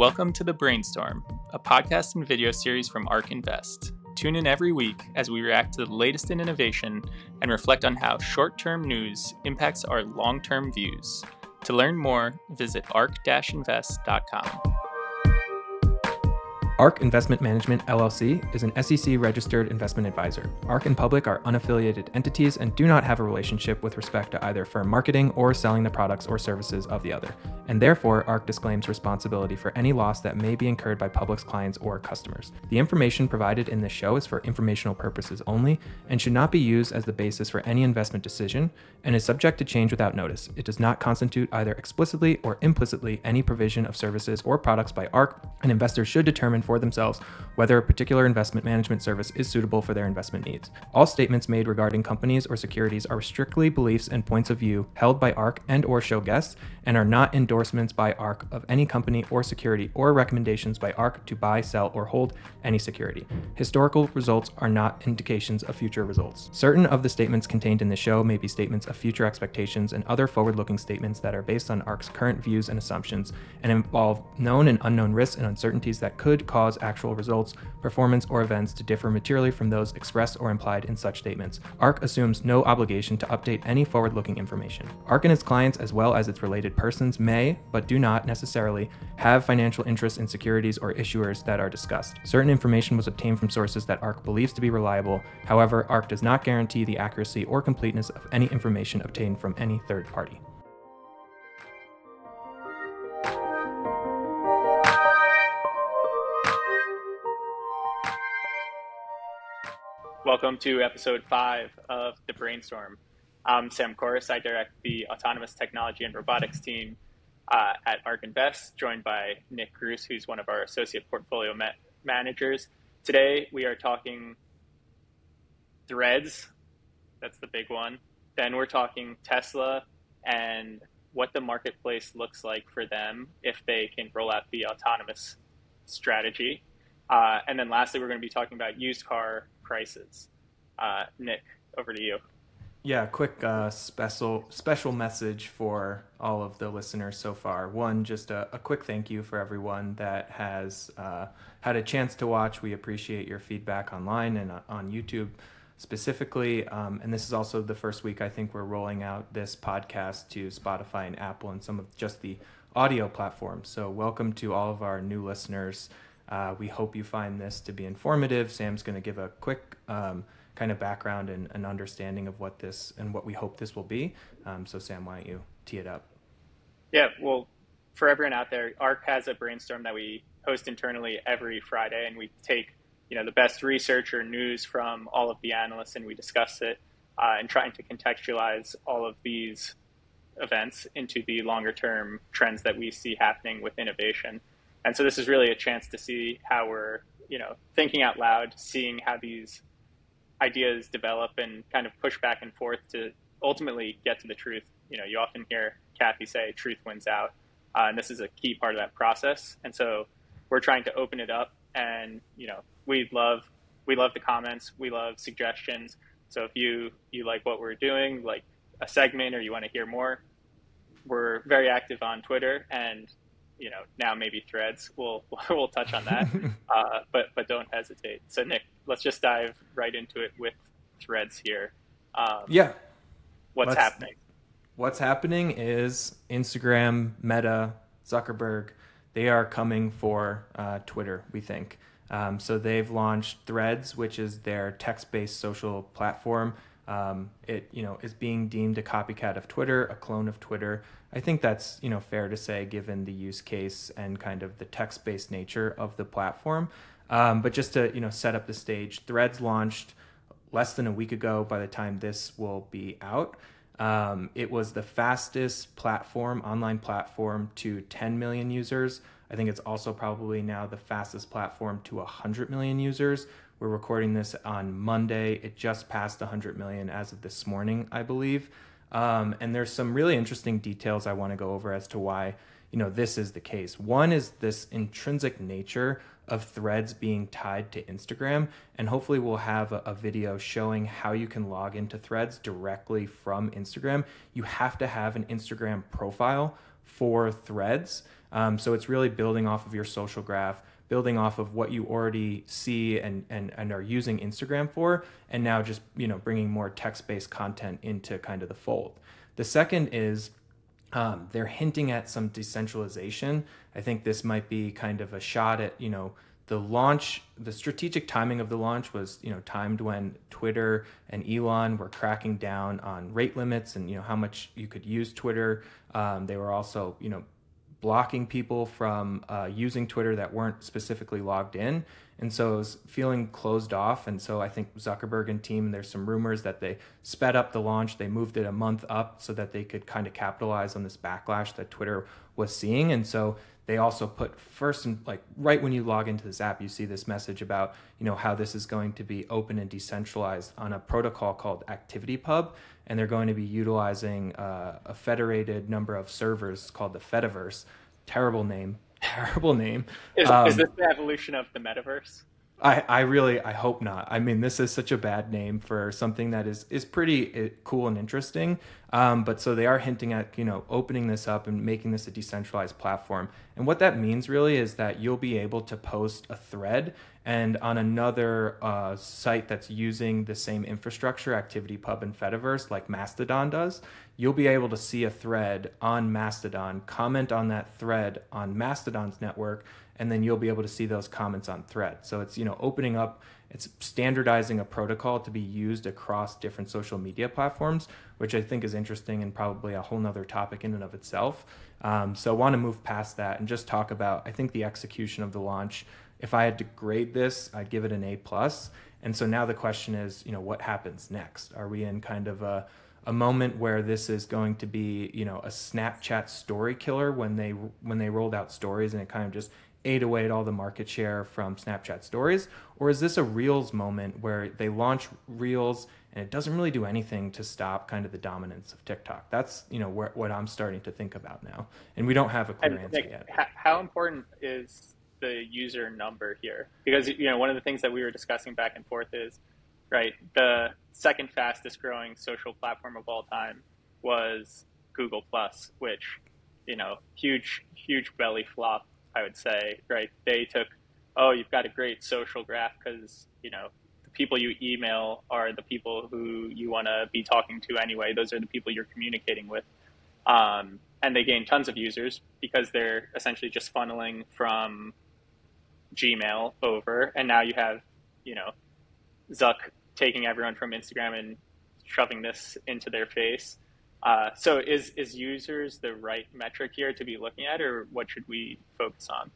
Welcome to The Brainstorm, a podcast and video series from ARK Invest. Tune in every week as we react to the latest in innovation and reflect on how short term news impacts our long term views. To learn more, visit ark-invest.com. ARK Investment Management LLC is an SEC registered investment advisor. ARK and Public are unaffiliated entities and do not have a relationship with respect to either firm marketing or selling the products or services of the other, and therefore ARK disclaims responsibility for any loss that may be incurred by Public's clients or customers. The information provided in this show is for informational purposes only and should not be used as the basis for any investment decision and is subject to change without notice. It does not constitute either explicitly or implicitly any provision of services or products by ARK, and investors should determine for themselves whether a particular investment management service is suitable for their investment needs. All statements made regarding companies or securities are strictly beliefs and points of view held by ARK and or show guests and are not endorsements by ARK of any company or security or recommendations by ARK to buy, sell, or hold any security. Historical results are not indications of future results. Certain of the statements contained in the show may be statements of future expectations and other forward-looking statements that are based on ARK's current views and assumptions and involve known and unknown risks and uncertainties that could cause actual results, performance, or events to differ materially from those expressed or implied in such statements. ARK assumes no obligation to update any forward looking information. ARK and its clients, as well as its related persons, may, but do not necessarily, have financial interests in securities or issuers that are discussed. Certain information was obtained from sources that ARK believes to be reliable. However, ARK does not guarantee the accuracy or completeness of any information obtained from any third party. Welcome to episode five of The Brainstorm. I'm Sam Korus. I direct the autonomous technology and robotics team uh, at ARK Invest, joined by Nick Grous, who's one of our associate portfolio ma- managers. Today, we are talking threads. That's the big one. Then we're talking Tesla and what the marketplace looks like for them if they can roll out the autonomous strategy. Uh, and then lastly, we're going to be talking about used car prices. Uh, Nick, over to you. Yeah, quick uh, special special message for all of the listeners so far. One, just a, a quick thank you for everyone that has uh, had a chance to watch. We appreciate your feedback online and uh, on YouTube specifically. Um, and this is also the first week I think we're rolling out this podcast to Spotify and Apple and some of just the audio platforms. So welcome to all of our new listeners. Uh, we hope you find this to be informative. Sam's going to give a quick um, kind of background and an understanding of what this and what we hope this will be. Um, so, Sam, why don't you tee it up? Yeah, well, for everyone out there, ARK has a brainstorm that we host internally every Friday, and we take you know the best research or news from all of the analysts, and we discuss it uh, and trying to contextualize all of these events into the longer term trends that we see happening with innovation. And so this is really a chance to see how we're, you know, thinking out loud, seeing how these ideas develop and kind of push back and forth to ultimately get to the truth. You know, you often hear Kathy say truth wins out. Uh, and this is a key part of that process. And so we're trying to open it up and, you know, we love we love the comments, we love suggestions. So if you you like what we're doing, like a segment or you want to hear more, we're very active on Twitter and you know now maybe threads. We'll we'll touch on that. Uh, but but don't hesitate. So nick let's just dive right into it with threads here. Um, yeah. what's let's, happening? What's happening is instagram meta zuckerberg they are coming for uh, twitter we think. Um, so they've launched threads which is their text-based social platform um, it you know is being deemed a copycat of Twitter, a clone of Twitter. I think that's you know fair to say given the use case and kind of the text-based nature of the platform. Um, but just to you know set up the stage, Threads launched less than a week ago. By the time this will be out, um, it was the fastest platform, online platform to 10 million users. I think it's also probably now the fastest platform to 100 million users, we're recording this on Monday. It just passed 100 million as of this morning, I believe. Um, and there's some really interesting details I want to go over as to why you know this is the case. One is this intrinsic nature of threads being tied to Instagram, and hopefully we'll have a, a, video showing how you can log into threads directly from Instagram. You have to have an Instagram profile for threads. Um, so it's really building off of your social graph, building off of what you already see and, and, and are using Instagram for, and now just you know bringing more text-based content into kind of the fold. The second is um, they're hinting at some decentralization. I think this might be kind of a shot at you know the launch, the strategic timing of the launch was, you know, timed when Twitter and Elon were cracking down on rate limits and you know how much you could use Twitter. Um, they were also, you know, blocking people from uh, using Twitter that weren't specifically logged in. And so it was feeling closed off. And so I think Zuckerberg and team, there's some rumors that they sped up the launch. They moved it a month up so that they could kind of capitalize on this backlash that Twitter was seeing. And so they also put first and like right when you log into this app, you see this message about, you know, how this is going to be open and decentralized on a protocol called ActivityPub. And they're going to be utilizing uh, a federated number of servers called the Fediverse. Terrible name, terrible name. Is, um, is, this the evolution of the metaverse? I, I really I hope not. I mean, this is such a bad name for something that is is pretty eh, cool and interesting. Um, but so they are hinting at you know opening this up and making this a decentralized platform. And what that means really is that you'll be able to post a thread and on another uh, site that's using the same infrastructure, ActivityPub and Fediverse, like Mastodon does, you'll be able to see a thread on Mastodon, comment on that thread on Mastodon's network, and then you'll be able to see those comments on thread. So it's you know opening up, it's standardizing a protocol to be used across different social media platforms, which I think is interesting and probably a whole nother topic in and of itself. Um, so I want to move past that and just talk about I think the execution of the launch if I had to grade this, I'd give it an A plus. And so now the question is, you know, what happens next? Are we in kind of a a moment where this is going to be, you know, a Snapchat story killer when they when they rolled out stories and it kind of just ate away at all the market share from Snapchat stories, or is this a Reels moment where they launch Reels and it doesn't really do anything to stop kind of the dominance of TikTok? That's you know where, what I'm starting to think about now, and we don't have a clear answer yet. How important is the user number here because you know one of the things that we were discussing back and forth is right? The second fastest growing social platform of all time was Google Plus, which you know huge huge belly flop I would say right? They took oh you've got a great social graph because you know the people you email are the people who you want to be talking to anyway. Those are the people you're communicating with. Um, and they gain tons of users because they're essentially just funneling from Gmail over, and now you have, you know, Zuck taking everyone from Instagram and shoving this into their face. Uh, so is is users the right metric here to be looking at, or what should we focus on?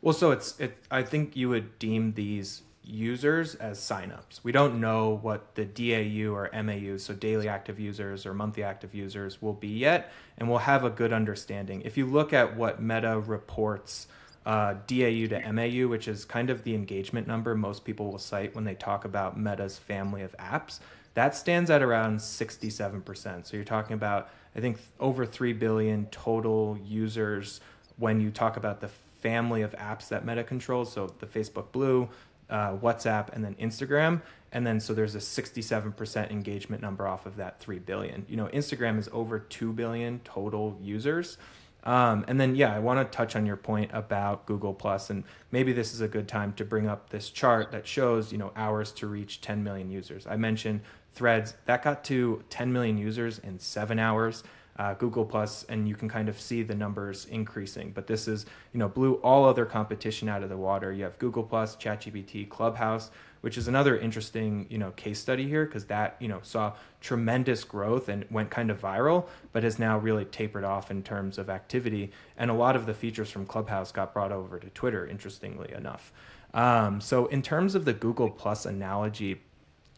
Well, so it's it. I think you would deem these users as signups. We don't know what the DAU or MAU, so daily active users or monthly active users, will be yet, and we'll have a good understanding. If you look at what Meta reports uh, DAU to MAU, which is kind of the engagement number most people will cite when they talk about Meta's family of apps, that stands at around 67%. So you're talking about, I think, over 3 billion total users when you talk about the family of apps that Meta controls. So the Facebook Blue, uh, WhatsApp, and then Instagram. And then so there's a 67% engagement number off of that 3 billion. You know, Instagram is over 2 billion total users. Um, and then, yeah, I want to touch on your point about Google Plus, and maybe this is a good time to bring up this chart that shows, you know, hours to reach 10 million users. I mentioned Threads that got to 10 million users in seven hours. Uh, Google Plus, and you can kind of see the numbers increasing. But this is, you know, blew all other competition out of the water. You have Google Plus, ChatGPT, Clubhouse, which is another interesting you know case study here because that you know saw tremendous growth and went kind of viral but has now really tapered off in terms of activity. And a lot of the features from clubhouse got brought over to twitter interestingly enough. Um, so in terms of the google plus analogy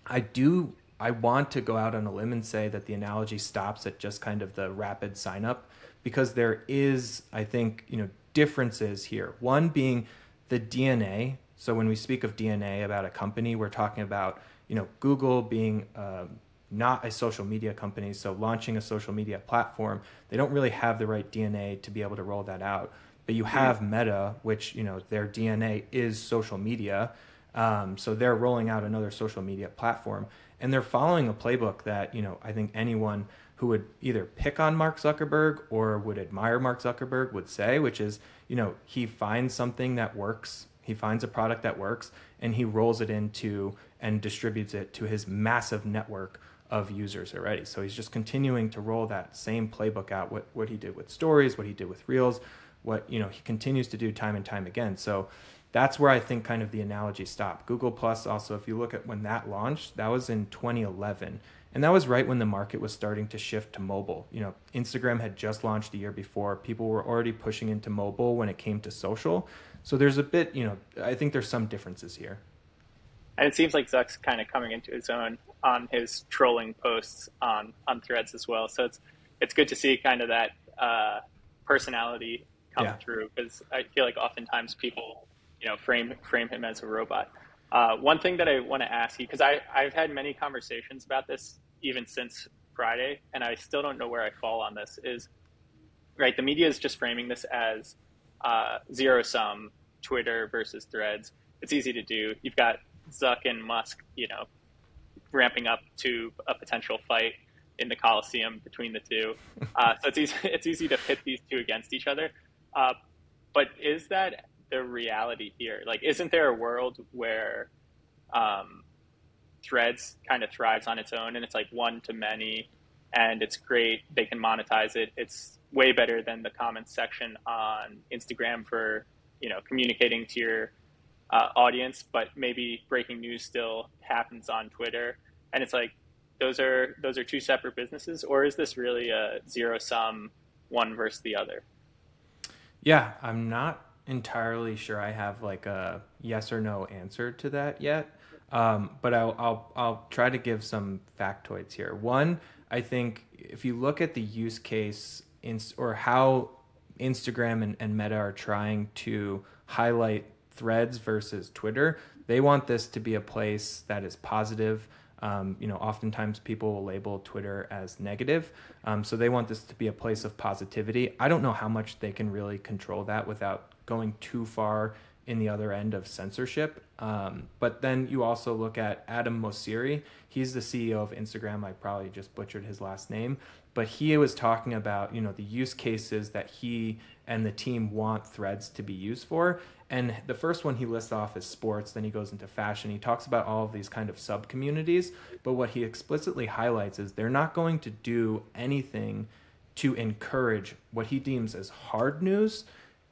i do i want to go out on a limb and say that the analogy stops at just kind of the rapid sign up because there is i think you know differences here. One being the dna so when we speak of DNA about a company, we're talking about you know Google being um, not a social media company, so launching a social media platform, they don't really have the right DNA to be able to roll that out. But you have Meta, which you know their DNA is social media, um, so they're rolling out another social media platform, and they're following a playbook that you know I think anyone who would either pick on Mark Zuckerberg or would admire Mark Zuckerberg would say, which is, you know, he finds something that works, he finds a product that works, and he rolls it into and distributes it to his massive network of users already. So he's just continuing to roll that same playbook out, what, what he did with stories, what he did with reels, what you know he continues to do time and time again. So that's where I think kind of the analogy stopped. Google Plus also, if you look at when that launched, that was in 2011. And that was right when the market was starting to shift to mobile. You know, Instagram had just launched a year before. People were already pushing into mobile when it came to social. So there's a bit, you know, I think there's some differences here. And it seems like Zuck's kind of coming into his own on his trolling posts on on Threads as well. So it's it's good to see kind of that uh, personality come yeah. through because I feel like oftentimes people, you know, frame frame him as a robot. Uh, one thing that I want to ask you, because I I've had many conversations about this even since Friday, and I still don't know where I fall on this. Is right? The media is just framing this as uh, zero sum Twitter versus Threads. It's easy to do. You've got Zuck and Musk, you know, ramping up to a potential fight in the Coliseum between the two. Uh, so it's easy, it's easy to pit these two against each other. Uh, but is that the reality here? Like, isn't there a world where um, Threads kind of thrives on its own and it's like one to many and it's great? They can monetize it. It's way better than the comments section on Instagram for, you know, communicating to your uh, audience, but maybe breaking news still happens on Twitter. And it's like, those are those are two separate businesses, or is this really a zero sum one versus the other? Yeah, I'm not entirely sure I have like a yes or no answer to that yet. Um, but I'll, I'll, I'll try to give some factoids here. One, I think if you look at the use case in, or how Instagram and, and Meta are trying to highlight threads versus Twitter, they want this to be a place that is positive, um, you know, oftentimes people will label Twitter as negative. Um, so they want this to be a place of positivity. I don't know how much they can really control that without going too far in the other end of censorship. Um, but then you also look at Adam Mosseri. He's the CEO of Instagram. I probably just butchered his last name, but he was talking about you know the use cases that he and the team want threads to be used for and the first one he lists off is sports then he goes into fashion he talks about all of these kind of sub communities but what he explicitly highlights is they're not going to do anything to encourage what he deems as hard news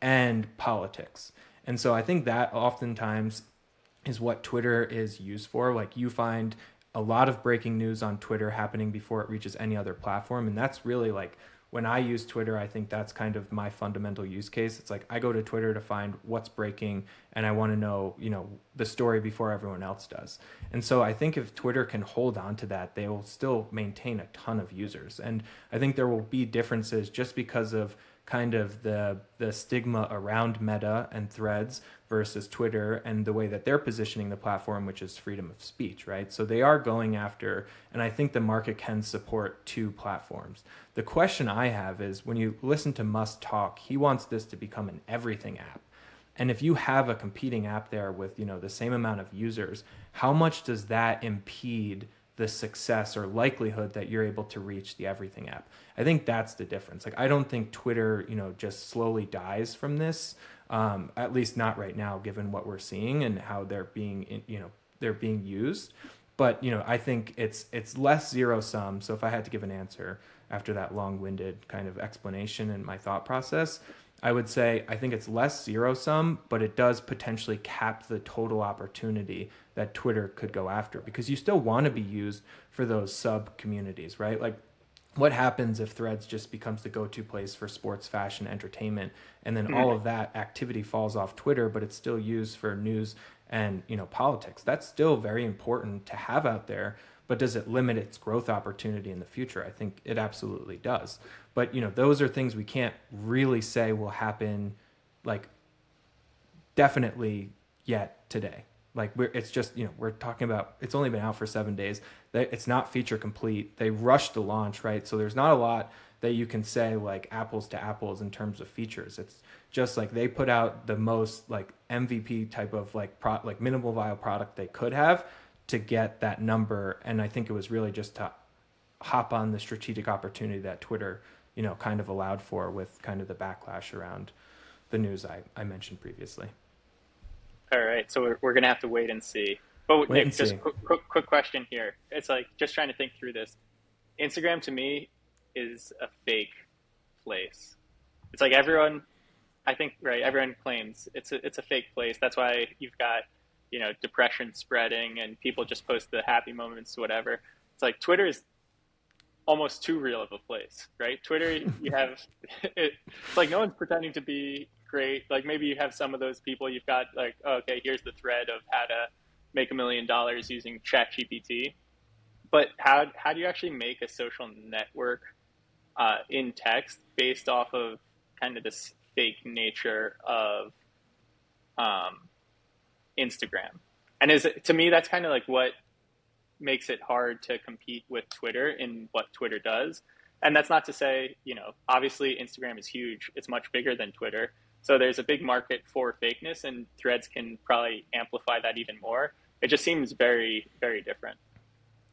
and politics and so i think that oftentimes is what twitter is used for like you find a lot of breaking news on twitter happening before it reaches any other platform and that's really like when I use Twitter, I think that's kind of my fundamental use case. It's like I go to Twitter to find what's breaking and I want to know, you know, the story before everyone else does. And so I think if Twitter can hold on to that, they will still maintain a ton of users. And I think there will be differences just because of kind of the the stigma around Meta and Threads versus Twitter and the way that they're positioning the platform, which is freedom of speech, right? So they are going after, and I think the market can support two platforms. The question I have is when you listen to Musk talk, he wants this to become an everything app. And if you have a competing app there with, you know, the same amount of users, how much does that impede the success or likelihood that you're able to reach the everything app. I think that's the difference. Like I don't think Twitter, you know, just slowly dies from this. Um, at least not right now, given what we're seeing and how they're being, you know, they're being used. But you know, I think it's it's less zero sum. So if I had to give an answer after that long-winded kind of explanation and my thought process, I would say I think it's less zero sum, but it does potentially cap the total opportunity that Twitter could go after because you still want to be used for those sub communities, right? Like what happens if threads just becomes the go-to place for sports fashion entertainment and then mm-hmm. all of that activity falls off twitter but it's still used for news and you know politics that's still very important to have out there but does it limit its growth opportunity in the future? I think it absolutely does. But you know, those are things we can't really say will happen like definitely yet today. Like we're it's just, you know, we're talking about it's only been out for 7 days. It's not feature complete. They rushed the launch, right? So there's not a lot that you can say like apples to apples in terms of features. It's just like they put out the most like MVP type of like pro like minimal viable product they could have to get that number. And I think it was really just to hop on the strategic opportunity that Twitter, you know, kind of allowed for with kind of the backlash around the news I, I mentioned previously. All right, so we're, we're gonna have to wait and see. But wait Nick, just quick, quick, quick question here. It's like just trying to think through this. Instagram to me is a fake place. It's like everyone, I think, right? Everyone claims it's a it's a fake place. That's why you've got you know depression spreading and people just post the happy moments, whatever. It's like Twitter is almost too real of a place, right? Twitter, you have it, it's like no one's pretending to be great. Like maybe you have some of those people. You've got like, oh, okay, here's the thread of how to make a million dollars using ChatGPT. But how how do you actually make a social network uh, in text based off of kind of this fake nature of um, Instagram? And is to me that's kind of like what makes it hard to compete with Twitter in what Twitter does. And that's not to say, you know, obviously Instagram is huge. It's much bigger than Twitter. So there's a big market for fakeness, and threads can probably amplify that even more. It just seems very, very different.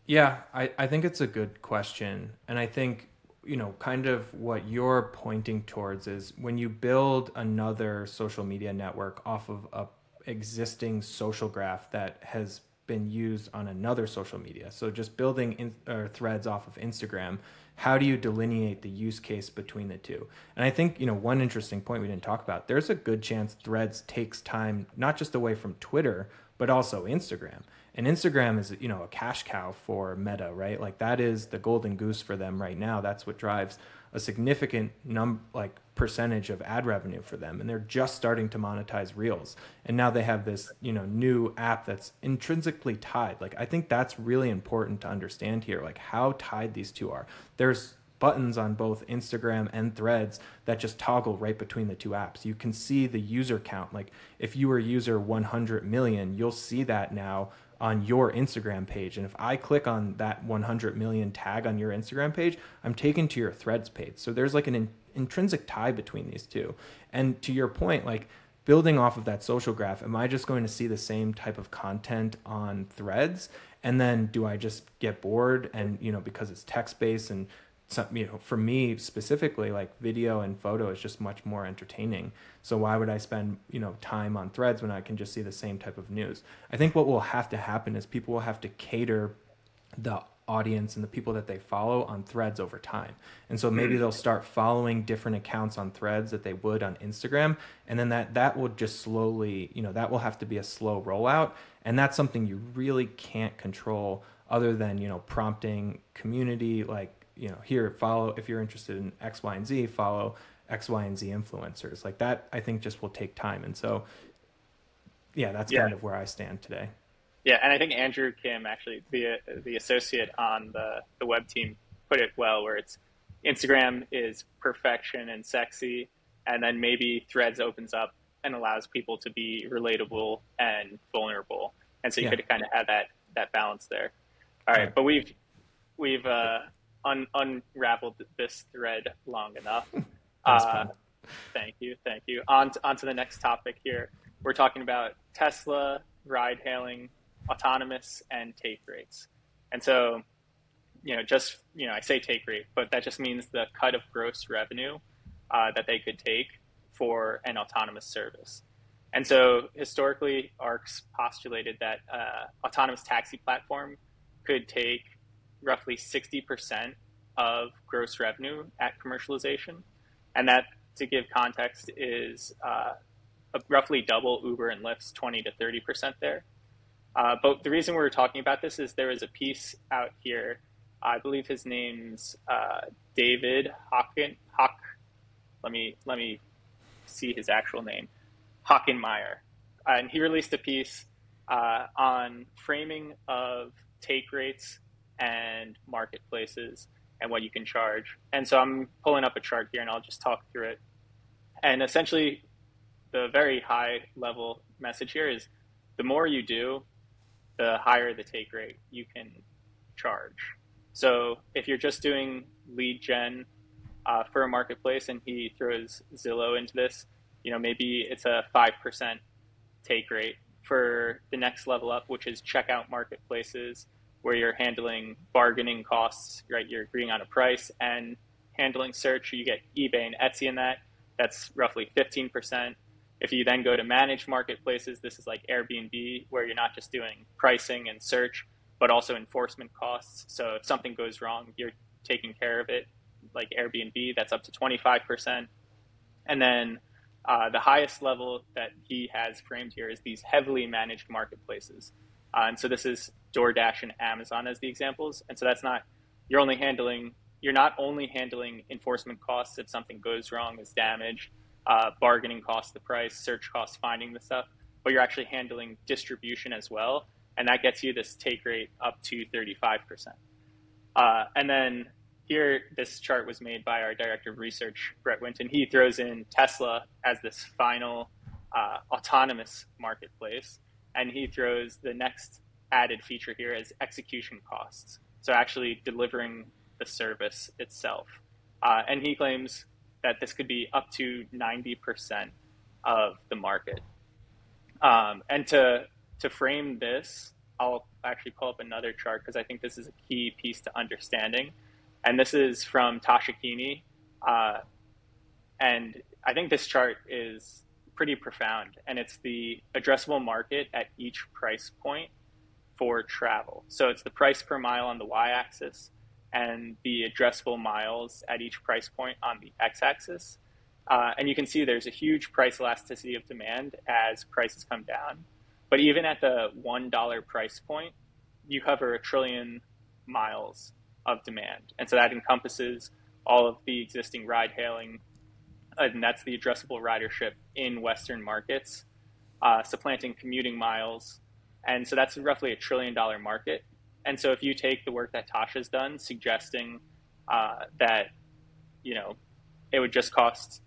Yeah, I, I think it's a good question. And I think, you know, kind of what you're pointing towards is when you build another social media network off of a existing social graph that has been used on another social media. So just building in, or threads off of Instagram, how do you delineate the use case between the two? And I think, you know, one interesting point we didn't talk about, there's a good chance threads takes time not just away from Twitter, but also Instagram. And Instagram is, you know, a cash cow for Meta, right? Like that is the golden goose for them right now. That's what drives a significant num like percentage of ad revenue for them and they're just starting to monetize reels. And now they have this you know new app that's intrinsically tied. Like i think that's really important to understand here like how tied these two are. There's buttons on both instagram and threads that just toggle right between the two apps. You can see the user count. Like if you were user 100 million you'll see that now on your Instagram page. And if I click on that 100 million tag on your Instagram page, I'm taken to your threads page. So there's like an intrinsic tie between these two. And to your point, like building off of that social graph, am I just going to see the same type of content on threads? And then do I just get bored and, you know, because it's text based and some, you know, for me specifically, like video and photo is just much more entertaining. So why would I spend, you know, time on threads when I can just see the same type of news? I think what will have to happen is people will have to cater the audience and the people that they follow on threads over time. And so maybe mm. they'll start following different accounts on threads that they would on Instagram and then that that will just slowly, you know, that will have to be a slow rollout and that's something you really can't control other than, you know, prompting community like you know, here follow if you're interested in X, Y, and Z, follow X, Y, and Z influencers. Like that, I think just will take time. And so, yeah, that's yeah. kind of where I stand today. Yeah, and I think Andrew Kim, actually the the associate on the the web team, put it well, where it's Instagram is perfection and sexy, and then maybe Threads opens up and allows people to be relatable and vulnerable, and so you yeah. could kind of have that that balance there. All right, right. but we've we've uh, un- unraveled this thread long enough. Uh, thank you, thank you. On to, on to the next topic here. We're talking about Tesla, ride hailing, autonomous, and take rates. And so, you know, just, you know, I say take rate, but that just means the cut of gross revenue uh, that they could take for an autonomous service. And so historically, ARK's postulated that uh, autonomous taxi platform could take roughly 60% of gross revenue at commercialization. And that, to give context, is uh, roughly double Uber and Lyft's 20 to 30% there. Uh, but the reason we're talking about this is there is a piece out here. I believe his name's uh, David Hawken. Hawk. Let me let me see his actual name, Hockenmaier, and he released a piece uh, on framing of take rates and marketplaces and what you can charge. And so I'm pulling up a chart here and I'll just talk through it. And essentially, the very high level message here is the more you do, the higher the take rate you can charge. So if you're just doing lead gen uh, for a marketplace and he throws Zillow into this, you know, maybe it's a 5% take rate for the next level up, which is checkout marketplaces where you're handling bargaining costs, right? You're agreeing on a price and handling search. You get eBay and Etsy in that. That's roughly 15%. If you then go to managed marketplaces, this is like Airbnb, where you're not just doing pricing and search, but also enforcement costs. So if something goes wrong, you're taking care of it, like Airbnb, that's up to 25%. And then uh, the highest level that he has framed here is these heavily managed marketplaces. Uh, and so this is DoorDash and Amazon as the examples. And so that's not, you're only handling, you're not only handling enforcement costs if something goes wrong, is damaged, uh, bargaining costs, the price, search costs, finding the stuff, but you're actually handling distribution as well. And that gets you this take rate up to 35%. Uh, and then here, this chart was made by our director of research, Brett Winton. He throws in Tesla as this final uh, autonomous marketplace, and he throws the next added feature here as execution costs. So actually delivering the service itself. Uh, and he claims that this could be up to 90% of the market. Um, and to, to frame this, I'll actually pull up another chart because I think this is a key piece to understanding. And this is from Tasha Keeney. Uh, and I think this chart is pretty profound. And it's the addressable market at each price point for travel. So it's the price per mile on the y axis and the addressable miles at each price point on the x axis. Uh, and you can see there's a huge price elasticity of demand as prices come down. But even at the $1 price point, you cover a trillion miles of demand. And so that encompasses all of the existing ride hailing, and that's the addressable ridership in Western markets, uh, supplanting commuting miles. And so that's roughly a trillion dollar market. And so if you take the work that Tasha's done, suggesting uh, that, you know, it would just cost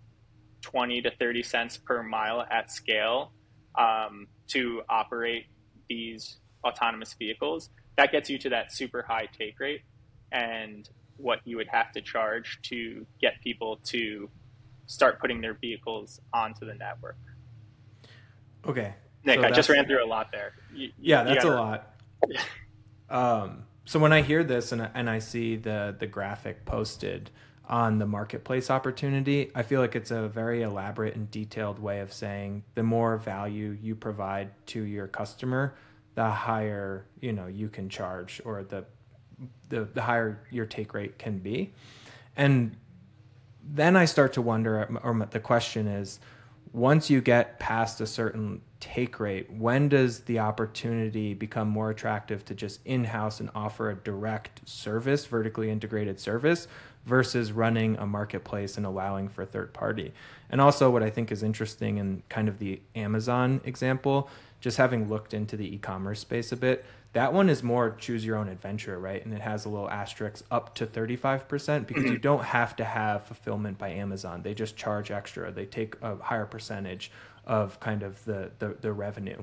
20 to 30 cents per mile at scale um, to operate these autonomous vehicles, that gets you to that super high take rate and what you would have to charge to get people to start putting their vehicles onto the network. Okay. Nick, so I just ran through a lot there. You, yeah, that's gotta, a lot. Um, so when I hear this and, and I see the the graphic posted on the marketplace opportunity, I feel like it's a very elaborate and detailed way of saying the more value you provide to your customer, the higher you know you can charge or the the, the higher your take rate can be. And then I start to wonder, or the question is, once you get past a certain take rate, when does the opportunity become more attractive to just in house and offer a direct service, vertically integrated service, versus running a marketplace and allowing for third party? And also, what I think is interesting in kind of the Amazon example, just having looked into the e commerce space a bit, that one is more choose your own adventure, right? And it has a little asterisk up to 35% because you mm-hmm. don't have to have fulfillment by Amazon. They just charge extra. They take a higher percentage of kind of the, the, the revenue.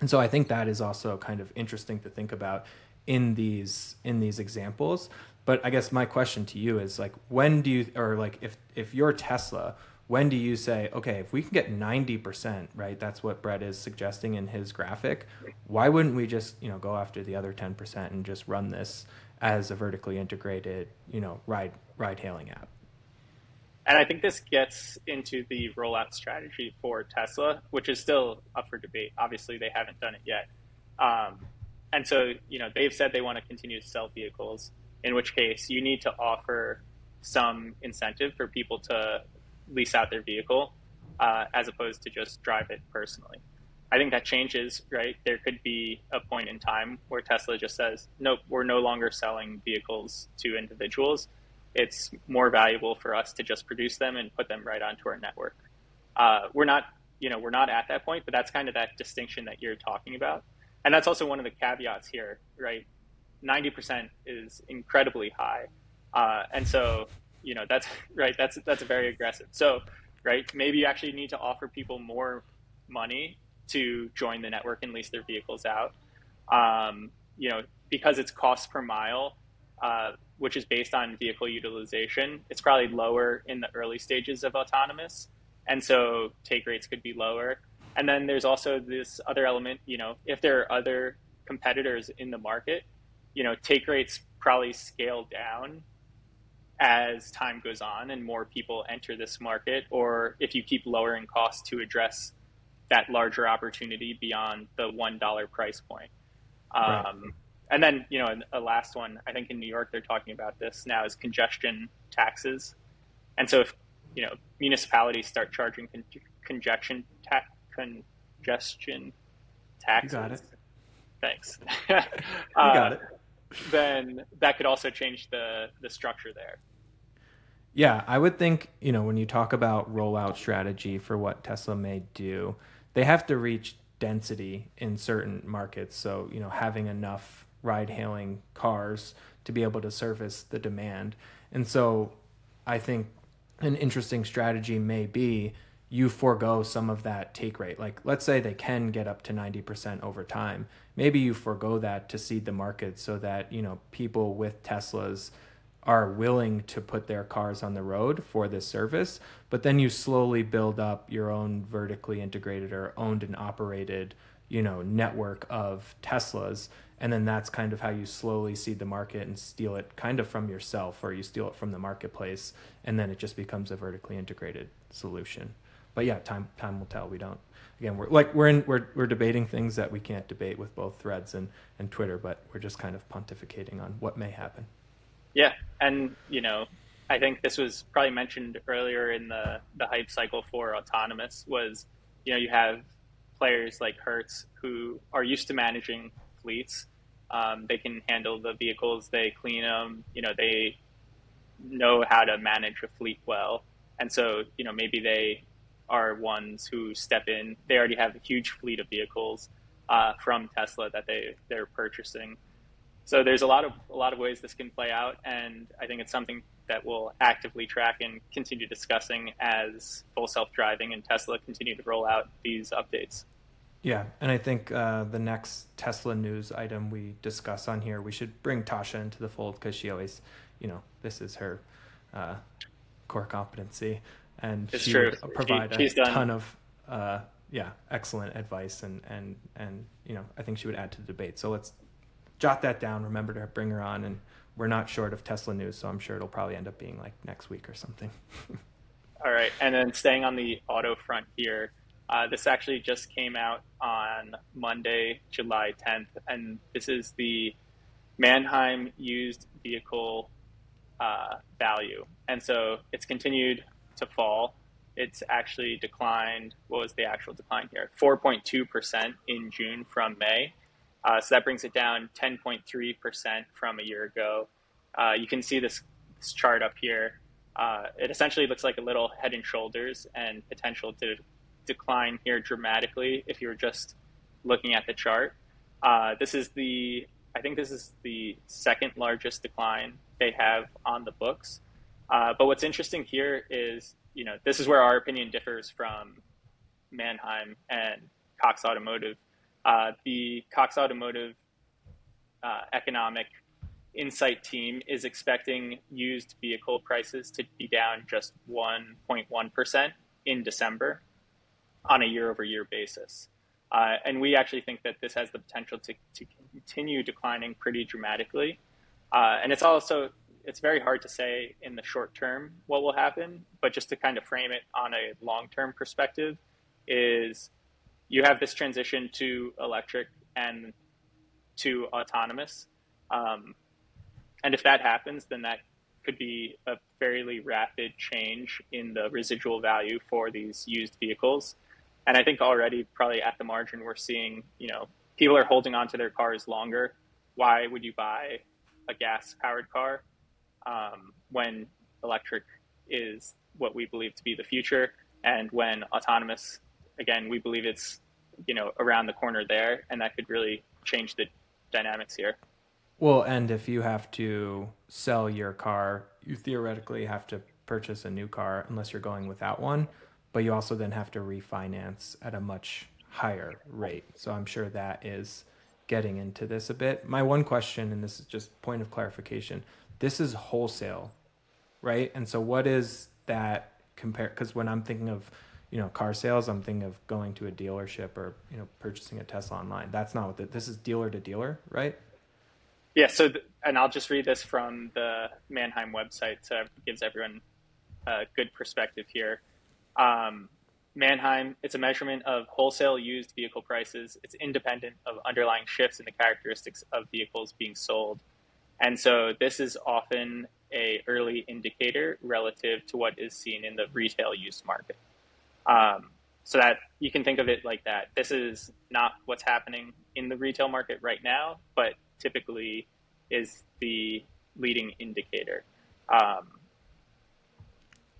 And so I think that is also kind of interesting to think about in these in these examples. But I guess my question to you is like when do you or like if if you're Tesla, when do you say, okay, if we can get 90%, right? That's what Brett is suggesting in his graphic. Why wouldn't we just, you know, go after the other 10% and just run this as a vertically integrated, you know, ride ride hailing app? And I think this gets into the rollout strategy for Tesla, which is still up for debate. Obviously, they haven't done it yet. Um, and so, you know, they've said they want to continue to sell vehicles, in which case you need to offer some incentive for people to lease out their vehicle uh, as opposed to just drive it personally. I think that changes, right? There could be a point in time where Tesla just says, nope, we're no longer selling vehicles to individuals. It's more valuable for us to just produce them and put them right onto our network. Uh, we're not, you know, we're not at that point, but that's kind of that distinction that you're talking about. And that's also one of the caveats here, right? 90% is incredibly high. Uh, and so you know that's right that's that's very aggressive. So right maybe you actually need to offer people more money to join the network and lease their vehicles out. Um, you know because it's cost per mile uh, which is based on vehicle utilization it's probably lower in the early stages of autonomous. And so take rates could be lower. And then there's also this other element you know if there are other competitors in the market you know, take rates probably scale down as time goes on and more people enter this market, or if you keep lowering costs to address that larger opportunity beyond the one dollar price point. Um, right. And then, you know, a last one, I think in New York they're talking about this now is congestion taxes. And so if you know municipalities start charging con- congestion ta- congestion taxes, you got it. Thanks. you got uh, it. Then that could also change the the structure there. Yeah, I would think, you know, when you talk about rollout strategy for what Tesla may do, they have to reach density in certain markets. So, you know, having enough ride hailing cars to be able to service the demand. And so I think an interesting strategy may be you forego some of that take rate. Like, let's say they can get up to 90% over time. Maybe you forego that to seed the market so that, you know, people with Teslas are willing to put their cars on the road for this service, but then you slowly build up your own vertically integrated or owned and operated, you know, network of Teslas, and then that's kind of how you slowly seed the market and steal it kind of from yourself or you steal it from the marketplace, and then it just becomes a vertically integrated solution. But yeah, time time will tell. We don't again we're like we're in we're we're debating things that we can't debate with both threads and, and Twitter, but we're just kind of pontificating on what may happen. Yeah, and you know, I think this was probably mentioned earlier in the the hype cycle for autonomous was, you know, you have players like Hertz who are used to managing fleets. Um, they can handle the vehicles, they clean them, you know, they know how to manage a fleet well, and so you know maybe they are ones who step in. They already have a huge fleet of vehicles uh, from Tesla that they they're purchasing so there's a lot of a lot of ways this can play out, and I think it's something that we'll actively track and continue discussing as full self driving and Tesla continue to roll out these updates. Yeah, and I think uh, the next Tesla news item we discuss on here, we should bring Tasha into the fold because she always, you know, this is her uh, core competency, and it's she true. would provide she, a done. ton of, uh, yeah, excellent advice, and and and you know, I think she would add to the debate. So let's jot that down. Remember to bring her on, and we're not short of Tesla news, so I'm sure it'll probably end up being like next week or something. All right, and then staying on the auto front here, uh, this actually just came out on Monday, July 10th, and this is the Manheim used vehicle uh, value, and so it's continued to fall. It's actually declined. What was the actual decline here? 4.2% in June from May. Uh, so that brings it down 10.3% from a year ago. Uh, you can see this, this chart up here. Uh, it essentially looks like a little head and shoulders and potential to decline here dramatically if you're just looking at the chart. Uh, this is the, I think this is the second largest decline they have on the books. Uh, but what's interesting here is, you know, this is where our opinion differs from Manheim and Cox Automotive uh, the Cox Automotive uh, Economic Insight team is expecting used vehicle prices to be down just 1.1% in December on a year over year basis. Uh, and we actually think that this has the potential to, to continue declining pretty dramatically. Uh, and it's also it's very hard to say in the short term what will happen, but just to kind of frame it on a long term perspective, is you have this transition to electric and to autonomous. Um, and if that happens, then that could be a fairly rapid change in the residual value for these used vehicles. And I think already, probably at the margin, we're seeing, you know, people are holding on to their cars longer. Why would you buy a gas powered car um, when electric is what we believe to be the future? And when autonomous, again, we believe it's you know around the corner there, and that could really change the dynamics here. Well, and if you have to sell your car, you theoretically have to purchase a new car unless you're going without one, but you also then have to refinance at a much higher rate. So I'm sure that is getting into this a bit. My one question, and this is just point of clarification, this is wholesale, right? And so what is that compare? Because when I'm thinking of you know car sales i'm thinking of going to a dealership or you know purchasing a tesla online that's not what the, this is dealer to dealer right Yeah. So, th- and I'll just read this from the Manheim website, so it gives everyone a good perspective here. Um, Manheim, it's a measurement of wholesale used vehicle prices. It's independent of underlying shifts in the characteristics of vehicles being sold. And so this is often a early indicator relative to what is seen in the retail use market. Um, so that you can think of it like that. This is not what's happening in the retail market right now, but typically is the leading indicator. Um,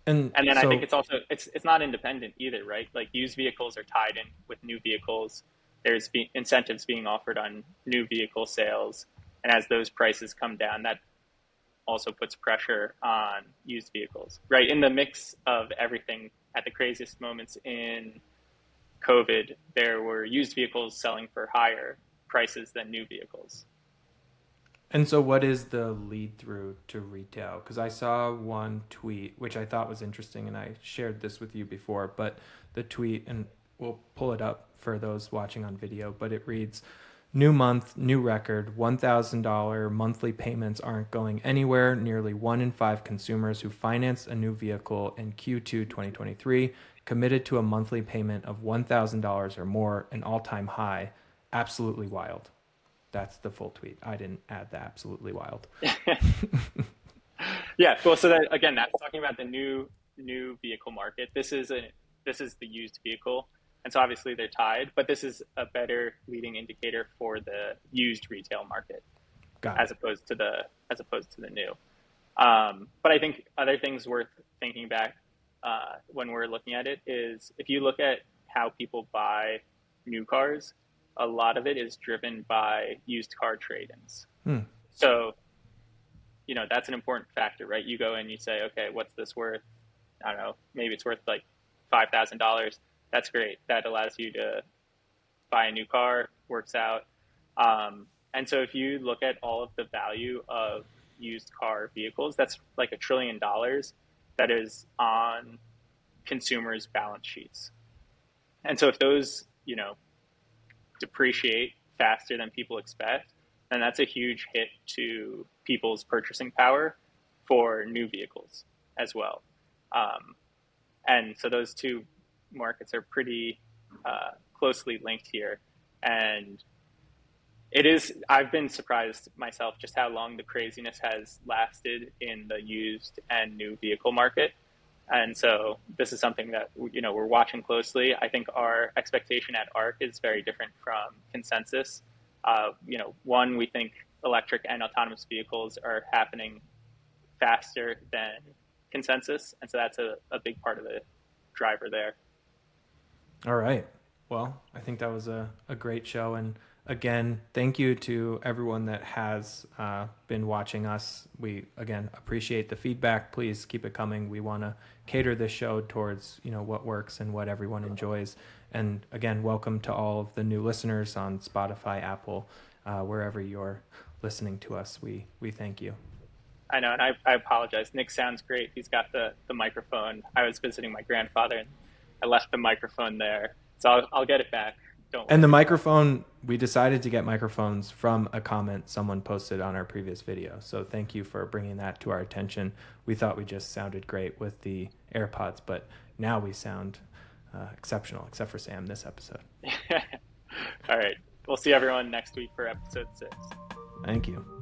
and and then so, I think it's also it's it's not independent either, right? Like used vehicles are tied in with new vehicles. There's be, incentives being offered on new vehicle sales, and as those prices come down, that also puts pressure on used vehicles, right? In the mix of everything at the craziest moments in COVID, there were used vehicles selling for higher prices than new vehicles. And so, what is the lead through to retail? Because I saw one tweet, which I thought was interesting, and I shared this with you before. But the tweet, and we'll pull it up for those watching on video, but it reads New month, new record, $1,000 monthly payments aren't going anywhere. Nearly one in five consumers who financed a new vehicle in Q2 2023 committed to a monthly payment of $1,000 or more, an all time high. Absolutely wild. That's the full tweet. I didn't add the absolutely wild. yeah. Well, so that again, that's talking about the new new vehicle market. This is a this is the used vehicle, and so obviously they're tied. But this is a better leading indicator for the used retail market, as opposed to the as opposed to the new. Um, but I think other things worth thinking back uh, when we're looking at it is if you look at how people buy new cars, a lot of it is driven by used car trade-ins. Hmm. So, you know, that's an important factor, right? You go and you say, okay, what's this worth? I don't know, maybe it's worth like five thousand dollars. That's great. That allows you to buy a new car. Works out. Um, and so, if you look at all of the value of used car vehicles, that's like a trillion dollars that is on consumers' balance sheets. And so, if those, you know, depreciate faster than people expect, then that's a huge hit to people's purchasing power for new vehicles as well. Um, and so those two markets are pretty uh, closely linked here. And it is, I've been surprised myself just how long the craziness has lasted in the used and new vehicle market. And so this is something that you know we're watching closely. I think our expectation at ARK is very different from consensus. Uh, you know, one we think electric and autonomous vehicles are happening faster than consensus, and so that's a, a big part of the driver there. All right. Well, I think that was a, a great show, and again, thank you to everyone that has uh, been watching us. We again appreciate the feedback. Please keep it coming. We want to cater this show towards you know what works and what everyone enjoys. And again, welcome to all of the new listeners on Spotify, Apple, uh, wherever you're listening to us. We we thank you. I know, and I, I apologize. Nick sounds great. He's got the, the microphone. I was visiting my grandfather, and I left the microphone there, so I'll, I'll get it back. Don't and the microphone, we decided to get microphones from a comment someone posted on our previous video. So thank you for bringing that to our attention. We thought we just sounded great with the AirPods, but now we sound uh, exceptional, except for Sam this episode. All right. We'll see everyone next week for episode six. Thank you.